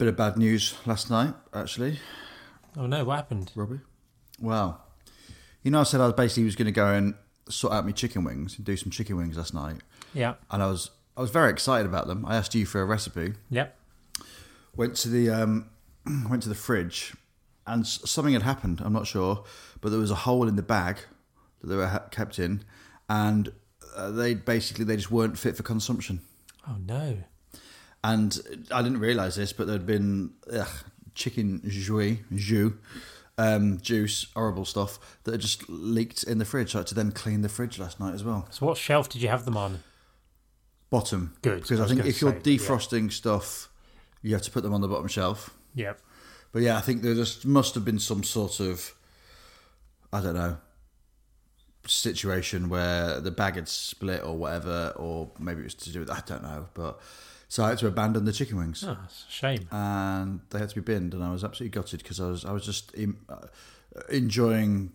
Bit of bad news last night, actually, Oh no, what happened? Robbie. Well, you know, I said I was basically was going to go and sort out my chicken wings and do some chicken wings last night, Yeah. and I was I was very excited about them. I asked you for a recipe. Yep. Went to the um, went to the fridge, and something had happened. I'm not sure, but there was a hole in the bag that they were ha- kept in, and uh, they basically they just weren't fit for consumption. Oh no. And I didn't realise this, but there'd been ugh, chicken jus, jus um, juice, horrible stuff that had just leaked in the fridge. So I had to then clean the fridge last night as well. So what shelf did you have them on? Bottom, Good, because I I, think if you're say, yeah. defrosting stuff, you have to put them on the bottom shelf. Yep. But yeah, I think there just must have been some sort of, I don't know, situation where the bag had split or whatever, or maybe it was to do with I don't know. But so I had to abandon the chicken wings. Oh, it's a shame. and they had to be binned, and I was absolutely gutted because I was I was just em- uh, enjoying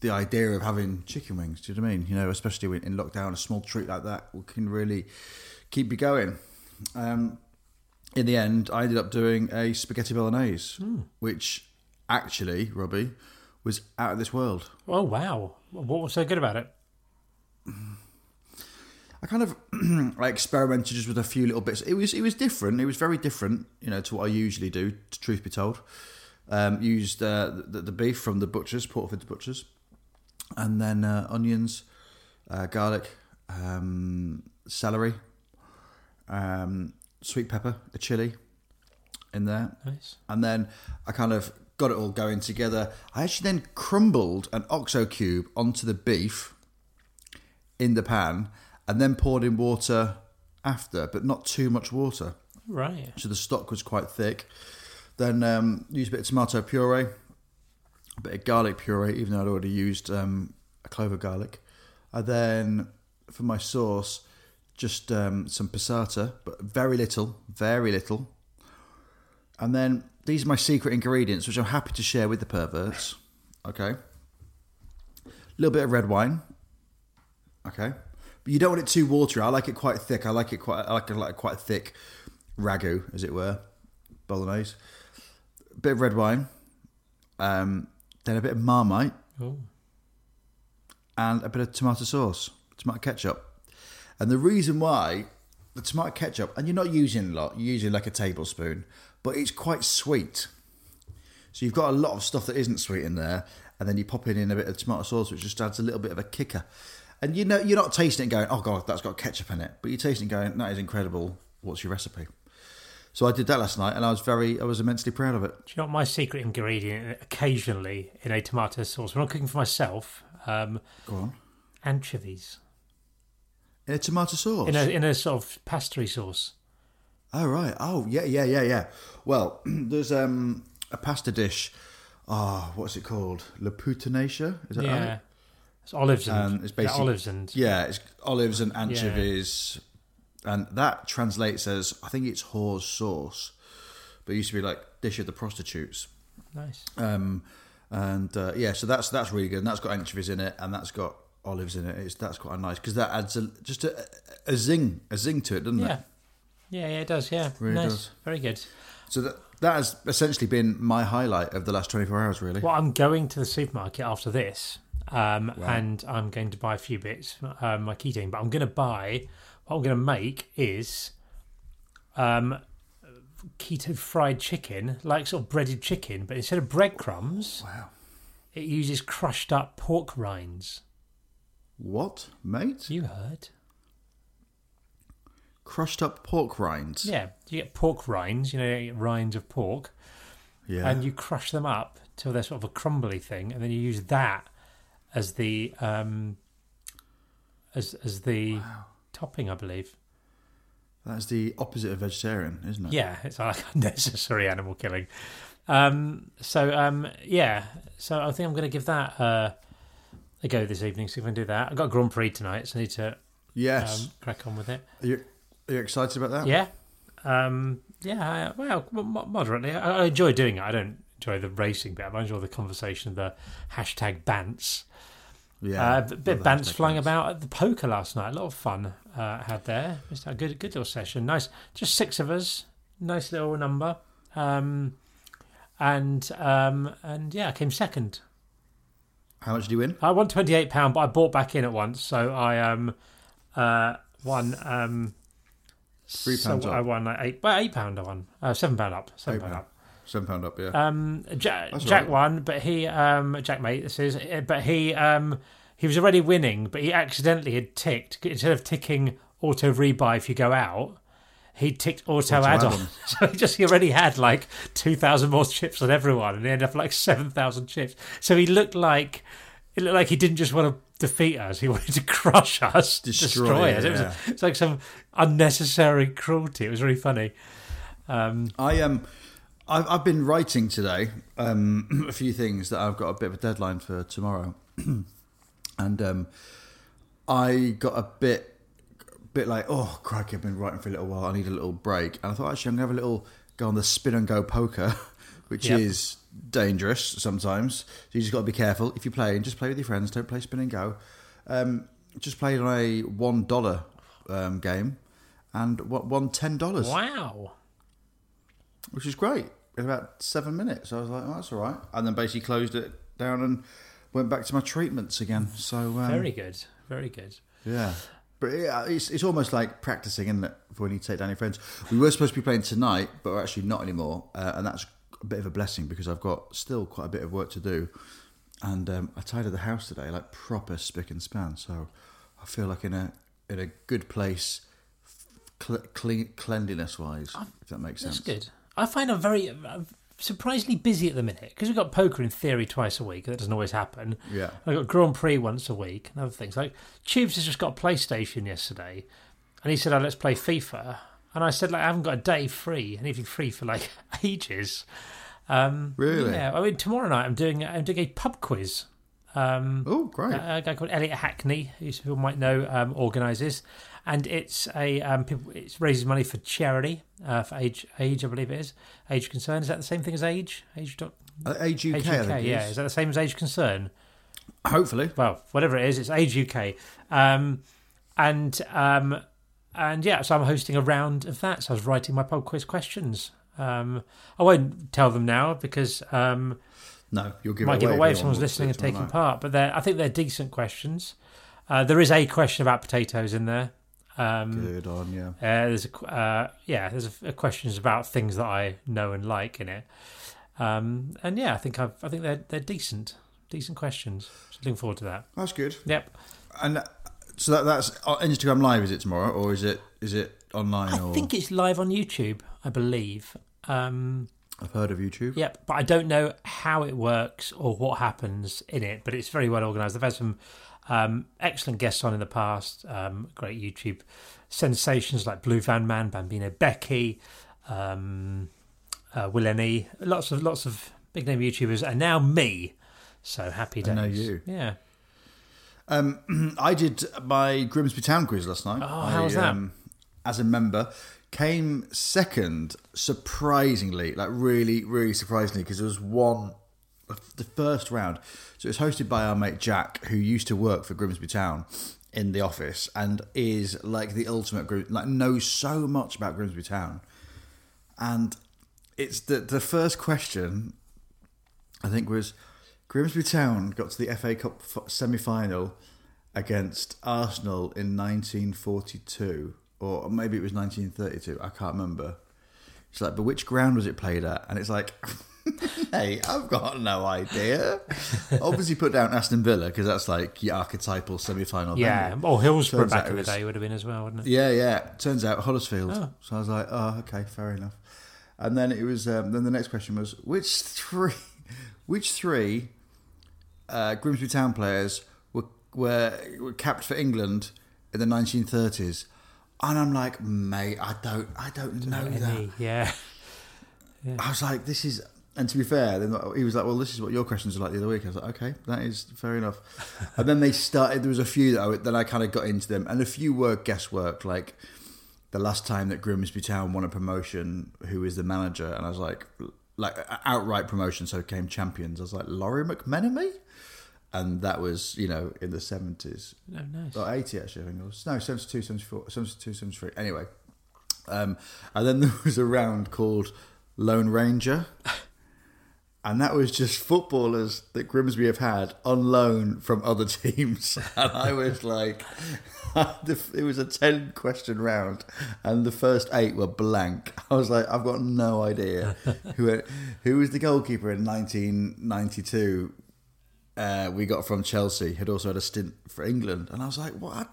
the idea of having chicken wings. Do you know what I mean? You know, especially when in lockdown, a small treat like that can really keep you going. Um, in the end, I ended up doing a spaghetti bolognese, which actually, Robbie, was out of this world. Oh wow. What was so good about it? I kind of I experimented just with a few little bits. It was it was different. It was very different, you know, to what I usually do. To truth be told, um, used uh, the, the beef from the butchers, Portford's butchers, and then uh, onions, uh, garlic, um, celery, um, sweet pepper, a chili in there, Nice. and then I kind of got it all going together. I actually then crumbled an oxo cube onto the beef in the pan, and then poured in water after, but not too much water, Right. so the stock was quite thick. Then um, used a bit of tomato puree, a bit of garlic puree, even though I'd already used um, a clove of garlic. And then for my sauce, just um, some passata, but very little, very little. And then these are my secret ingredients, which I'm happy to share with the perverts. Okay. A little bit of red wine. Okay. But you don't want it too watery. I like it quite thick. I like it quite. I like it like quite thick ragu, as it were, bolognese. A bit of red wine. Um, then a bit of marmite Oh. and a bit of tomato sauce, tomato ketchup. And the reason why the tomato ketchup, and you're not using a lot, you're using like a tablespoon, but it's quite sweet. So you've got a lot of stuff that isn't sweet in there, and then you pop in, in a bit of tomato sauce, which just adds a little bit of a kicker. And you know, you're not tasting it going, oh god, that's got ketchup in it, but you're tasting it going, that is incredible. What's your recipe? So I did that last night, and I was very, I was immensely proud of it. Do you know what my secret ingredient occasionally in a tomato sauce when I'm cooking for myself? Um, Go on. anchovies In a tomato sauce. in a in a sort of pastry sauce. Oh right. Oh yeah, yeah, yeah, yeah. Well, there's um a pasta dish. Oh, what's it called? La puttanacia? Is that yeah, right? It's olives and Um, it's yeah, basically- olives and Yeah, it's olives and anchovies, and that translates as I think it's whore's sauce, but it used to be like dish of the prostitutes. nice. Um, and uh, yeah, so that's that's really good, and that's got anchovies in it, and that's got olives in it. It's that's quite nice because that adds a, just a, a zing, a zing to it, doesn't Yeah, it? yeah, yeah. It does. Yeah, Really nice. does. Very good. So that that has essentially been my highlight of the last twenty four hours, really. Well, I'm going to the supermarket after this, um, and I'm going to buy a few bits, um, my keto, but I'm going to buy. What I'm going to make is um, keto fried chicken, like sort of breaded chicken, but instead of breadcrumbs, Wow. it uses crushed up pork rinds. What, mate? You heard? Crushed up pork rinds. Yeah, you get pork rinds, you know, you rinds of pork, Yeah. and you crush them up till they're sort of a crumbly thing, and then you use that as the um, as as the topping, I believe. That's the opposite of vegetarian, isn't it? Yeah, it's like unnecessary animal killing. Um, so um, yeah, so I think I'm going to give that uh, a go this evening. See if I can do that. I've got a Grand Prix tonight, so I need to Yes. um, crack on with it. are, you, are you excited about that? Yeah, um, yeah. I- Well, moderately. I, I enjoy doing it. I don't enjoy the racing bit. I enjoy the conversation, of the hashtag bants. Yeah. uh, a bit bants flying bants. about at the poker last night. A lot of fun uh, had there. Just a good, good little session. Nice, just six of us. Nice little number. um, and um, and yeah, I came second. How much did you win? I won twenty eight pound, but I bought back in at once, so I um uh won um Three so pounds I won like eight, well, eight pound. I won uh, seven pound up, seven pound. up. Seven pound up, yeah. Um, Jack, That's Jack right. won, but he um Jack mate this is, uh, but he um he was already winning, but he accidentally had ticked instead of ticking auto rebuy if you go out. He ticked auto, Auto add on, so he just he already had like two thousand more chips than everyone, and he ended up like seven thousand chips. So he looked like it looked like he didn't just want to defeat us; he wanted to crush us, Destroy destroy, it, us. It was yeah. it's like some unnecessary cruelty. It was really funny. Um, I um, I've, I've been writing today um, a few things that I've got a bit of a deadline for tomorrow, and um, I got a bit, bit like, oh crikey, I've been writing for a little while. I need a little break, and I thought actually I'm gonna have a little go on the spin and go poker, which Yep. is dangerous sometimes. So you just got to be careful if you're playing. Just play with your friends. Don't play spin and go. Um, just played on a one dollar um, game, and what won ten dollars wow. Which is great. In about seven minutes, I was like, "Oh, that's all right," and then basically closed it down and went back to my treatments again. So um, Very good. Very good. yeah, but yeah, it's it's almost like practicing, isn't it, for when you take down your friends? We were supposed to be playing tonight, but we're actually not anymore, uh, and that's a bit of a blessing because I've got still quite a bit of work to do, and um, I tidied the house today, like proper spick and span. So I feel like in a in a good place, cl- clean cleanliness wise, if that makes sense. That's good. I find I'm very uh, surprisingly busy at the minute because we've got poker in theory twice a week. That doesn't always happen. Yeah. I've got Grand Prix once a week and other things. Like Tubes has just got a PlayStation yesterday, and he said, "Oh, let's play FIFA." And I said, "Like I haven't got a day free, anything free for like ages." Um, Really? Yeah. I mean, tomorrow night I'm doing I'm doing a pub quiz. Um, Oh, great. a guy called Elliot Hackney, who people might know, um, organises, and it's a um, people, it raises money for charity uh, for age age I believe it is age concern. Is that the same thing as age age dot Uh, Age UK, age UK? Yeah, is. is that the same as age concern? Hopefully. Well, whatever it is, it's age UK, um, and um, and yeah, so I'm hosting a round of that. So I was writing my pub quiz questions. Um, I won't tell them now because um, No, you'll give might give away. if someone's listening and taking part. But they're, I think they're decent questions. Uh, there is a question about potatoes in there. Um, Good on, yeah. uh, there's a uh, yeah, there's a, a questions about things that I know and like in it. Um, and yeah, I think I've, I think they're they're decent, decent questions. So looking forward to that. That's good. Yep. And uh, so that, that's Instagram Live, is it tomorrow, or is it is it online? I or think it's live on YouTube. I believe. Um, I've heard of YouTube. Yep, but I don't know how it works or what happens in it. But it's very well organised. They've had some um, excellent guests on in the past. Um, great YouTube sensations like Blue Van Man, Bambino Becky, um, uh, Will Ennie, lots of lots of big name YouTubers, and now me. So happy days. I know you. Yeah. Um, I did my Grimsby Town quiz last night. Oh, how was that? Um, as a member, came second, surprisingly, like really, really surprisingly, because there was one, the first round. So it was hosted by our mate Jack, who used to work for Grimsby Town in the office and is like the ultimate group, like knows so much about Grimsby Town. And it's the the first question I think was Grimsby Town got to the FA Cup semi final against Arsenal in 1942, or maybe it was 1932. I can't remember. It's like, but which ground was it played at? And it's like, hey, I've got no idea. Obviously, put down Aston Villa because that's like your archetypal semi final. Yeah. Or Hillsborough Turns back in the was- day would have been as well, wouldn't it? Yeah, yeah. Turns out Huddersfield. Oh. So I was like, oh, okay, fair enough. And then it was. Um, then the next question was, which three, which three uh, Grimsby Town players were were, were capped for England in the 1930s? And I'm like, mate, I don't, I don't know that. Any- Yeah. I was like, this is. And to be fair, then he was like, "Well, this is what your questions are like the other week." I was like, "Okay, that is fair enough." and then they started. There was a few that I, then I kind of got into them, and a few were guesswork. Like the last time that Grimsby Town won a promotion, who is the manager? And I was like, like outright promotion, so came champions. I was like, Lawrie McMenemy, and that was you know in the seventies. Oh, nice. Or 80 actually, I think it was. No, 72, 74, 72, 73. Anyway. Um, and then there was a round called Lone Ranger. And that was just footballers that Grimsby have had on loan from other teams. And I was like, it was a 10 question round, and the first eight were blank. I was like, I've got no idea who who was the goalkeeper in 1992. Uh, we got from Chelsea, had also had a stint for England. And I was like, what?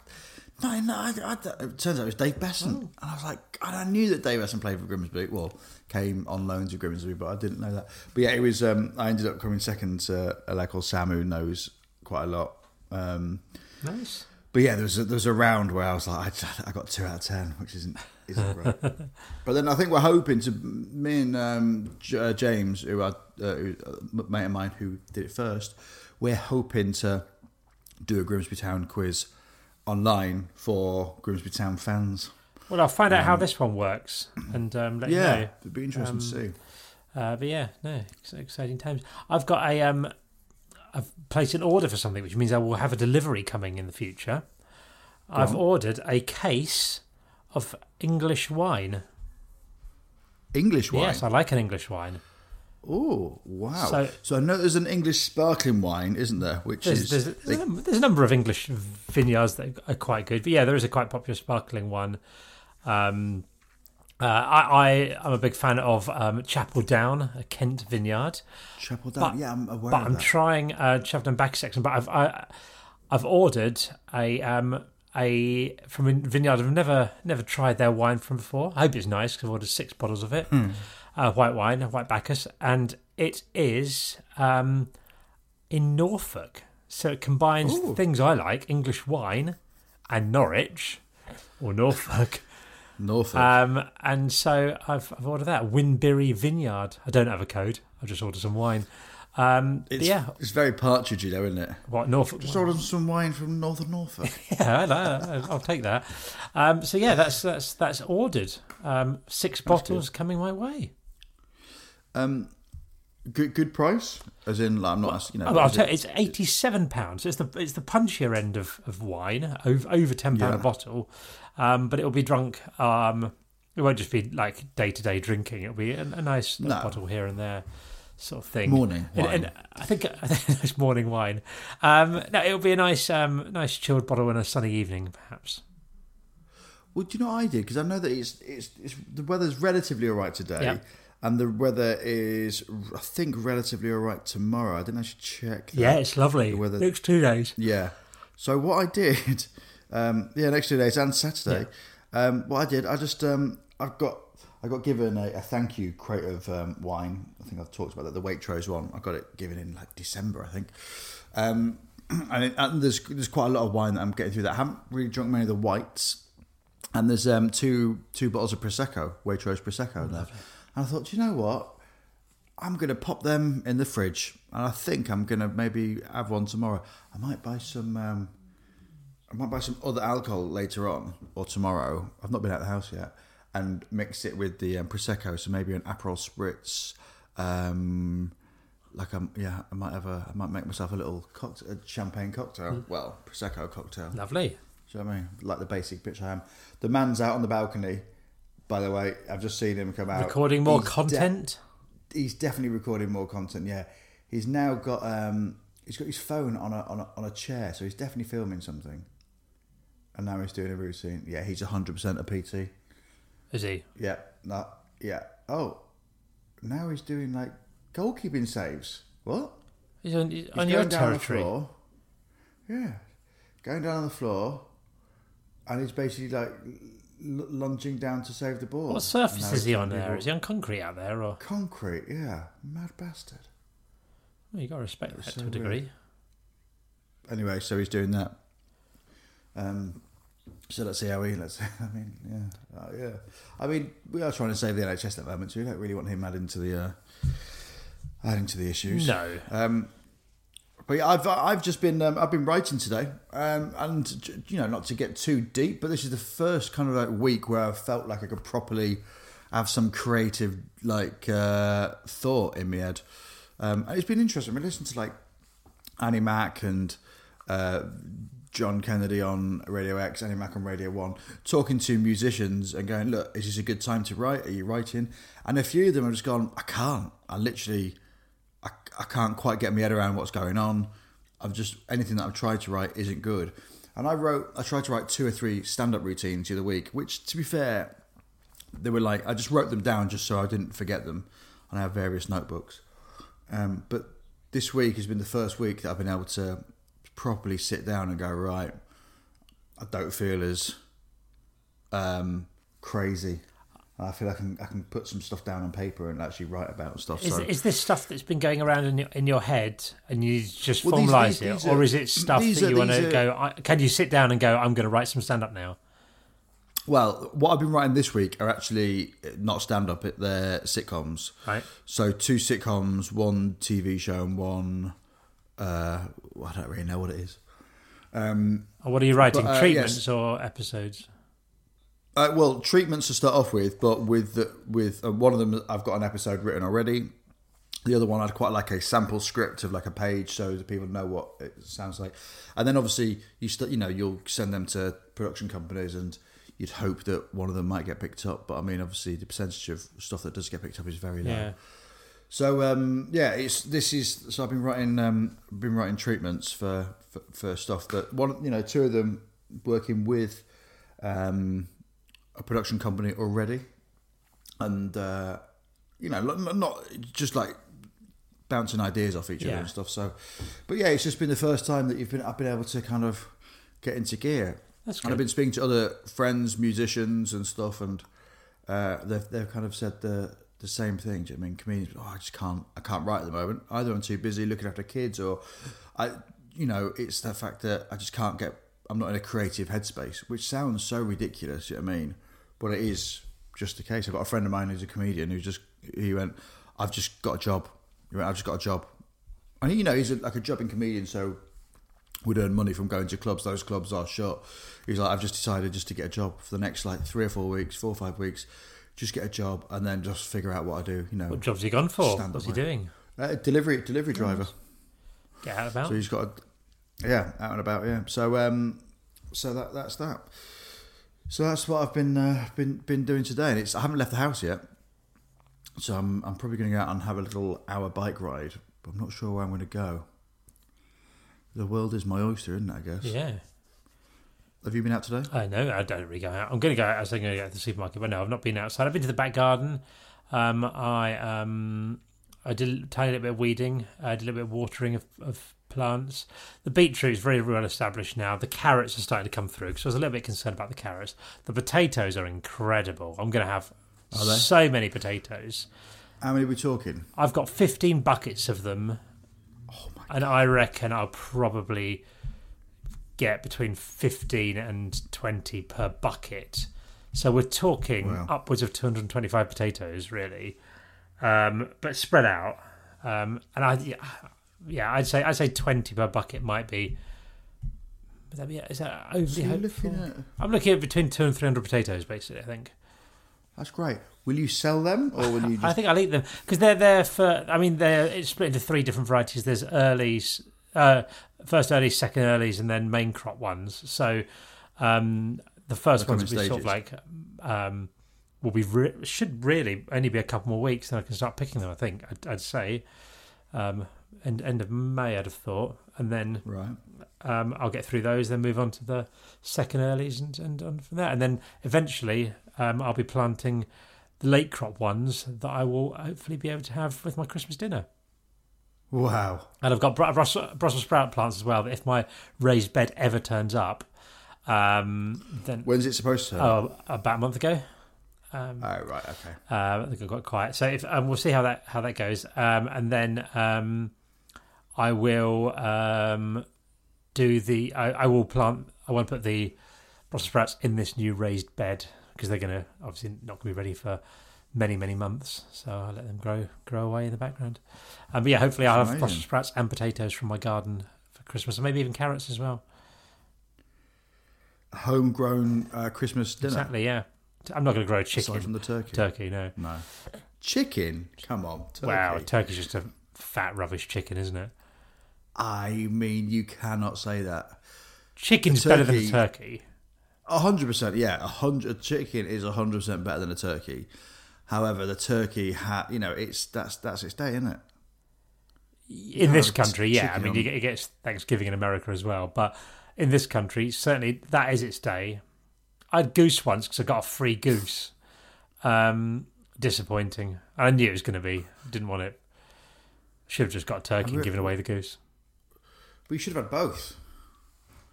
No, no, I, I, it turns out it was Dave Beasant. And I was like, I knew that Dave Beasant played for Grimsby. Well, came on loan to Grimsby, but I didn't know that. But yeah, it was. Um, I ended up coming second to a lad called Samu knows quite a lot. Um, Nice. but yeah, there was a, there was a round where I was like, I, I got two out of ten, which isn't isn't great. but then I think we're hoping to me and um, J- uh, James, who are uh, who, a mate of mine who did it first, we're hoping to do a Grimsby Town quiz online for Grimsby Town fans. Well, I'll find out how this one works and um, let Yeah, you know. Yeah it'd be interesting to see. Uh, but yeah, no, exciting times. I've got a um, I've placed an order for something, which means I will have a delivery coming in the future. I've on. ordered a case of English wine. English wine. Yes, I like an English wine. Oh wow! So, So- I know there's an English sparkling wine, isn't there? Which There's, is there's, there's, a, there's a number of English vineyards that are quite good, but yeah, there is a quite popular sparkling one. Um, uh, I, I am a big fan of um, Chapel Down, a Kent vineyard. Chapel Down. but- yeah, I'm aware of that. but I'm that. trying uh, Chapel Down back section. But I've I, I've ordered a um a from a vineyard. I've never never tried their wine from before. I hope it's nice because I've ordered six bottles of it. Uh, white wine, white Bacchus, and it is um in Norfolk. So it combines Ooh. things I like: English wine and Norwich or Norfolk. Norfolk. Um, and so I've, I've ordered that Winbirri Vineyard. I don't have a code. I've just ordered some wine. Um, it's, yeah, it's very partridgey, though, isn't it? what Norfolk? Just ordered some wine from northern Norfolk. Yeah, I know, I'll take that. Um, so yeah, that's that's that's ordered. Um, six bottles coming my way. Um, good, good price. As in, like, I'm not, asking, you know. Oh, I'll tell you, it's eighty-seven pounds. It's the it's the punchier end of, of wine, over over ten pound a bottle. Um, but it'll be drunk. Um, it won't just be like day to day drinking. It'll be a, a nice No. bottle here and there, sort of thing. Morning wine. and I think I think it's morning wine. Um, no, it'll be a nice um, nice chilled bottle on a sunny evening, perhaps. Well, do you know what I did? Because I know that it's, it's it's the weather's relatively all right today, Yeah. And the weather is, I think, relatively all right tomorrow. I didn't actually check. that. Yeah, it's lovely. The weather- Next two days. Yeah. So what I did, um, yeah, next two days and Saturday, um, what I did, I just, um, I've got, I got given a, a thank you crate of um, wine. I think I've talked about that. The Waitrose one, I got it given in like December, I think. Um, and, it, and there's there's quite a lot of wine that I'm getting through that. I haven't really drunk many of the whites. And there's um, two two bottles of prosecco, Waitrose prosecco there. And I thought, "Do you know what? I'm going to pop them in the fridge, and I think I'm going to maybe have one tomorrow. I might buy some. Um, I might buy some other alcohol later on or tomorrow. I've not been out of the house yet, and mix it with the um, prosecco. So maybe an Aperol spritz. Um, like I'm, yeah, I might have a. I might make myself a little cocktail, a champagne cocktail. Well, prosecco cocktail. Lovely. Do you know what I mean? Like the basic bitch I am. The man's out on the balcony. By the way, I've just seen him come out. Recording more He's de- content. he's definitely recording more content. Yeah, he's now got um, he's got his phone on a, on a on a chair, so he's definitely filming something. And now he's doing a routine. Yeah, he's hundred percent a PT. Is he? Yeah, no, yeah. Oh, now he's doing like goalkeeping saves. What? He's on, He's on your going down on the territory. floor. Yeah, going down on the floor, and he's basically like lunging down to save the ball. What surface is he on there? people- Is he on concrete out there, or Concrete, yeah, mad bastard. well, you got to respect that so to a degree. anyway, so he's doing that. Um, so let's see how he. Let's. I mean, yeah, uh, yeah. I mean, we are trying to save the NHS at the moment, so we don't really want him adding to the uh, adding to the issues. No. Um, but yeah, I've I've just been um, I've been writing today, um, and you know, not to get too deep, but this is the first kind of like week where I've felt like I could properly have some creative like uh, thought in my head. Um, and it's been interesting. I've been listening to like Annie Mac and uh, John Kennedy on Radio X, Annie Mac on Radio One, talking to musicians and going, "Look, is this a good time to write? Are you writing?" And a few of them have just gone, "I can't. I literally, I, I can't quite get my head around what's going on. I've just anything that I've tried to write isn't good." And I wrote, I tried to write two or three stand-up routines the other week, which, to be fair, they were like I just wrote them down just so I didn't forget them, and I have various notebooks. Um, but this week has been the first week that I've been able to properly sit down and go right. I don't feel as um, crazy. I feel like I can, I can put some stuff down on paper and actually write about stuff. Is, so is this stuff that's been going around in your, in your head and you just Well, formalise it, these or are- is it stuff that are- you want to are- go? I, can you sit down and go? I'm going to write some stand up now. well, what I've been writing this week are actually not stand up; they're sitcoms. Right. So two sitcoms, one TV show, and one. Uh, I don't really know what it is. Um, what are you writing? But, uh, Treatments yes. or episodes? Uh, well, treatments to start off with, but with the, with uh, one of them, I've got an episode written already. The other one, I'd quite like a sample script of like a page, so that people know what it sounds like. And then obviously, you st- you know, you'll send them to production companies, and you'd hope that one of them might get picked up. But I mean, obviously, the percentage of stuff that does get picked up is very low. Yeah. So um, yeah, it's this is so I've been writing um, been writing treatments for, for for stuff that one you know two of them working with um, a production company already, and uh, you know not, not just like bouncing ideas off each other Yeah. and stuff. So, but yeah, it's just been the first time that you've been I've been able to kind of get into gear. That's good. And I've been speaking to other friends, musicians, and stuff, and uh, they've they've kind of said the the same thing. You know I mean comedians? Oh, I just can't I can't write at the moment. Either I'm too busy looking after kids, or I you know it's the fact that I just can't get. I'm not in a creative headspace, which sounds so ridiculous. You know what I mean? But it is just the case. I've got a friend of mine who's a comedian who just he went, I've just got a job. He went, I've just got a job. And you know he's a, like a jobbing comedian, so would earn money from going to clubs. Those clubs are shut. He's like, I've just decided just to get a job for the next like three or four weeks, four or five weeks, just get a job and then just figure out what I do. You know, What job's he gone for? What's he mate. doing? uh, delivery delivery driver. Get out of about. So he's got, a, yeah, out and about, yeah. So um, so that that's that. So that's what I've been uh, been been doing today, and it's I haven't left the house yet. So I'm I'm probably going to go out and have a little hour bike ride, but I'm not sure where I'm going to go. The world is my oyster, isn't it? I guess. yeah. Have you been out today? I know. I don't really go out. I'm going to go out. I was going to go to the supermarket, but no, I've not been outside. I've been to the back garden. Um, I um, I did a tiny little bit of weeding. I did a little bit of watering of, of plants. The beetroot is very well established now. The carrots are starting to come through because I was a little bit concerned about the carrots. The potatoes are incredible. I'm going to have so many potatoes. How many are we talking? I've got 15 buckets of them. and I reckon I'll probably get between 15 and 20 per bucket. So we're talking Wow. upwards of 225 potatoes, really, um, but spread out. Um, and I, yeah, I'd say I'd say 20 per bucket might be. Would that be, is that overly So hopeful? looking at I'm looking at between two and 300 potatoes, basically. I think. that's great. Will you sell them or will you I think I'll eat them because they're there for. I mean, they're it's split into three different varieties. There's earlies, uh, first earlies, second earlies, and then main crop ones. So um, the first ones will be sort of like um, will be re- should really only be a couple more weeks, then I can start picking them. I think I'd, I'd say um, end end of May. I'd have thought, and then right. um, I'll get through those, then move on to the second earlies and, and on from there. And then eventually um, I'll be planting the late crop ones that I will hopefully be able to have with my Christmas dinner. Wow. And I've got Bru- Brussels, Brussels sprout plants as well. That if my raised bed ever turns up, um, then When's it supposed to? oh, about a month ago. Um, Oh, right. Okay. uh, I think I got quiet. So if um, we'll see how that how that goes, um, and then um, I will um, do the. I, I will plant. I want to put the Brussels sprouts in this new raised bed because they're going to obviously not going to be ready for many many months. So I'll let them grow grow away in the background. Um, but yeah, hopefully I'll have Amazing. Brussels sprouts and potatoes from my garden for Christmas, and maybe even carrots as well. Homegrown uh, Christmas dinner. Exactly. Yeah. I'm not going to grow a Aside from the turkey. Turkey, no. No. Chicken? Come on. Turkey. Wow, turkey's just a fat rubbish chicken, isn't it? I mean, you cannot say that. chicken's The better than a turkey- turkey. A hundred percent, yeah. A hundred chicken is a hundred percent better than a turkey. However, the turkey ha you know, it's that's that's its day, isn't it? in this country, yeah. I mean, on- it gets Thanksgiving in America as well, but in this country, certainly that is its day. I had goose once because I got a free goose. Um, disappointing. I knew it was going to be. Didn't want it. Should have just got a turkey and given away the goose. But you should have had both,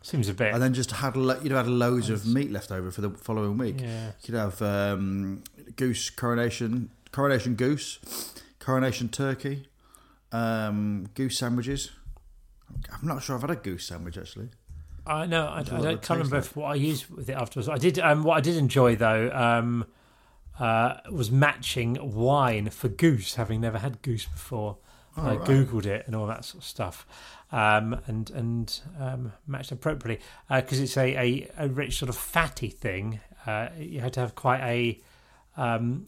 Seems a bit. and then just had lo- you'd have had loads of meat left over for the following week. yeah. You could have um, goose coronation, coronation goose, coronation turkey, um, goose sandwiches. I'm not sure I've had a goose sandwich actually. I know. I, I don't, can't remember if what I used with it afterwards. I did. Um, what I did enjoy though um, uh, was matching wine for goose, having never had goose before. I right. googled it and all that sort of stuff, um, and and um, matched appropriately because it's a, a, a rich sort of fatty thing. Uh, you had to have quite a um,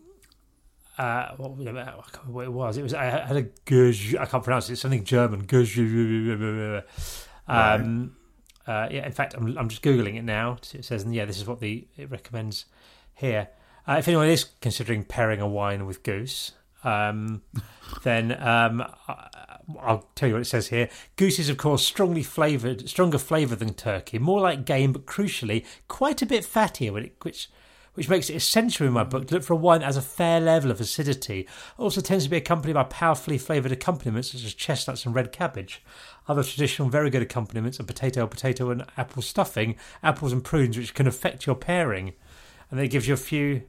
uh, what, I can't remember what it was. It was I had a goose. I can't pronounce it. Something German. Goose. Um, uh, yeah. In fact, I'm I'm just googling it now. It says, and yeah, this is what the it recommends here. Uh, if anyone is considering pairing a wine with goose, um, then um, I'll tell you what it says here. Goose is, of course, strongly flavoured, stronger flavour than turkey, more like game, but crucially, quite a bit fattier, which which makes it essential in my book to look for a wine that has a fair level of acidity. Also tends to be accompanied by powerfully flavoured accompaniments such as chestnuts and red cabbage. Other traditional very good accompaniments are potato, potato, and apple stuffing, apples and prunes, which can affect your pairing. And then it gives you a few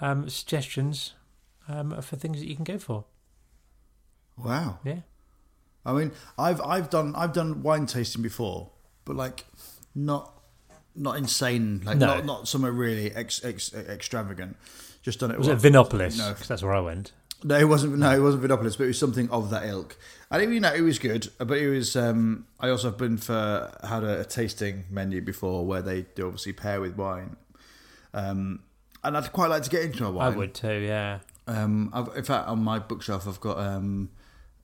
um, suggestions um, for things that you can go for. Wow. Yeah. I mean, I've I've done I've done wine tasting before, but like not not insane, like No. not not somewhere really ex, ex, extravagant. Just done it. Was well, it Vinopolis? No. 'Cause that's where I went. No, it wasn't. No, it wasn't Vinopolis, but it was something of that ilk. And it, you know, it was good. But it was. Um, I also have been for had a, a tasting menu before where they do obviously pair with wine. Um, and I'd quite like to get into a wine. I would too, yeah. Um, I've, in fact, on my bookshelf, I've got um,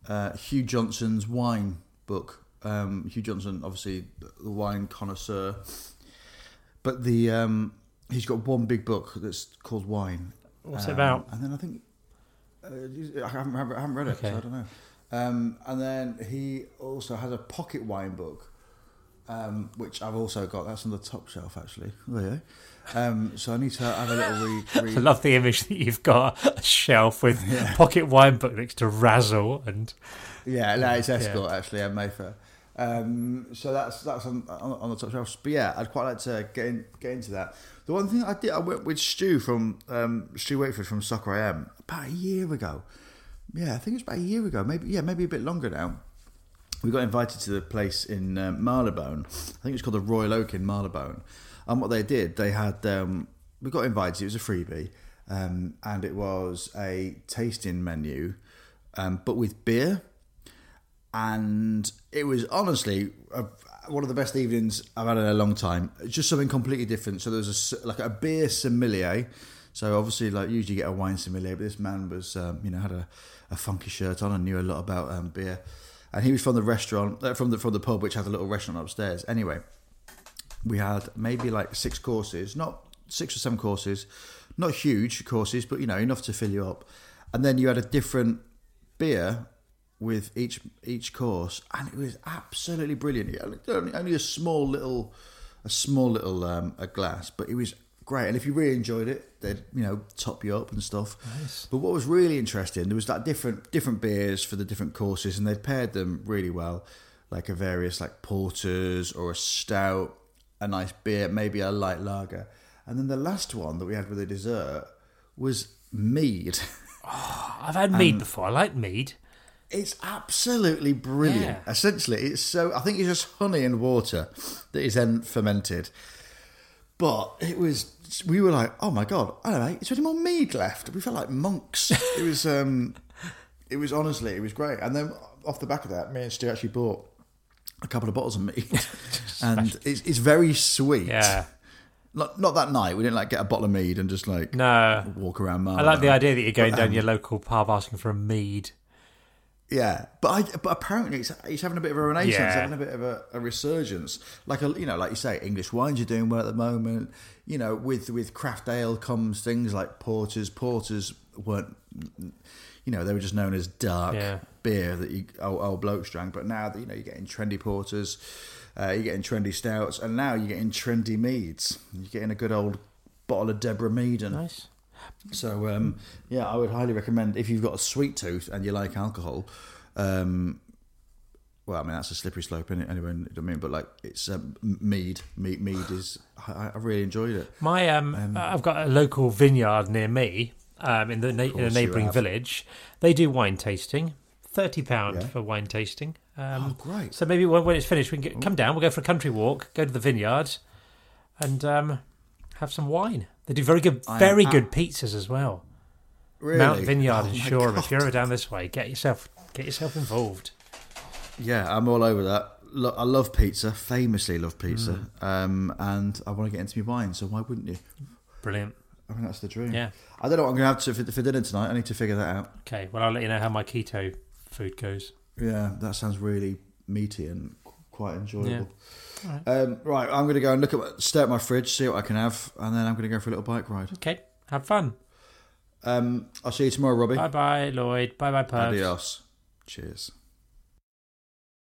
uh, Hugh Johnson's wine book. Um, Hugh Johnson, obviously, the wine connoisseur. But the um, he's got one big book that's called Wine. What's Um, it about? And then I think uh, I, haven't, I haven't read it, Okay. so I don't know. Um, and then he also has a pocket wine book, um, which I've also got. That's on the top shelf, actually. Oh yeah. Um, so I need to have a little read. I love the image that you've got a shelf with pocket wine book next to Razzle and Yeah, no, it's Escort actually at Mayfair. Um, so that's that's on, on, on the top shelf. But yeah, I'd quite like to get in, get into that. The one thing I did, I went with Stu from um, Stu Wakeford from Soccer AM about a year ago. Yeah, I think it was about a year ago. Maybe yeah, maybe a bit longer now. We got invited to the place in um, Marylebone. I think it's called the Royal Oak in Marylebone. And what they did, they had um, we got invited. It was a freebie, um, and it was a tasting menu, um, but with beer and it was honestly a, one of the best evenings I've had in a long time. It's just something completely different. So there was a like a beer sommelier. So obviously, like usually get a wine sommelier, but this man was um, you know had a, a funky shirt on and knew a lot about um, beer, and he was from the restaurant uh, from the from the pub which had a little restaurant upstairs. Anyway, we had maybe like six courses, not six or seven courses, not huge courses, but you know enough to fill you up. And then you had a different beer with each each course, and it was absolutely brilliant. Only- Only, a small little, a small little um, a glass, but it was great. And if you really enjoyed it, they'd you know top you up and stuff. Nice. But what was really interesting, there was like different different beers for the different courses, and they paired them really well, like a various like porters or a stout, a nice beer, maybe a light lager, and then the last one that we had with the dessert was mead. I've had mead before. I like mead. It's absolutely brilliant. Yeah. Essentially, it's so. I think it's just honey and water that is then fermented. But it was. We were like, oh my god, I don't know. Is there any more mead left? We felt like monks. it was. um It was honestly, it was great. And then off the back of that, me and Stu actually bought a couple of bottles of mead, and it's it's very sweet. Yeah. Not not that night. We didn't like get a bottle of mead and just like No. walk around. I like the idea that you're going But, down um, your local pub asking for a mead. Yeah, but I, but apparently it's, it's having a bit of a renaissance, Yeah. having a bit of a, a resurgence. Like a, you know, like you say, English wines are doing well at the moment. You know, with with craft ale comes things like porters. Porters weren't, you know, they were just known as dark Yeah. beer that you old, old blokes drank. But now, that, you know, you're getting trendy porters, uh, you're getting trendy stouts, and now you're getting trendy meads. You're getting a good old bottle of Deborah Mead and Nice. so um, yeah, I would highly recommend if you've got a sweet tooth and you like alcohol. Um, well, I mean that's a slippery slope, is Anyway, you know I mean, but like it's um, mead. Mead, mead is. I, I really enjoyed it. My um, I've got a local vineyard near me, um, in the na- in a neighbouring village. They do wine tasting, thirty pound Yeah. for wine tasting. Um, Oh, great! So maybe when, when it's finished, we can get, come down. We'll go for a country walk, go to the vineyard, and um, have some wine. They do very good, very good pizzas as well. Really? Mount Vineyard Oh in Shoreham. If you're ever down this way, get yourself get yourself involved. Yeah, I'm all over that. Lo- I love pizza. Famously love pizza. Mm. Um, and I want to get into my wine. So why wouldn't you? Brilliant. I mean, that's the dream. Yeah. I don't know what I'm going to have to for, for dinner tonight. I need to figure that out. Okay. Well, I'll let you know how my keto food goes. Yeah, that sounds really meaty and quite enjoyable. Yeah. Um, right, I'm going to go and look at stare at my fridge, see what I can have, and then I'm going to go for a little bike ride. Okay. Have fun. Um, I'll see you tomorrow, Robbie. Bye bye, Lloyd. Bye bye, Perv. Adios. Cheers.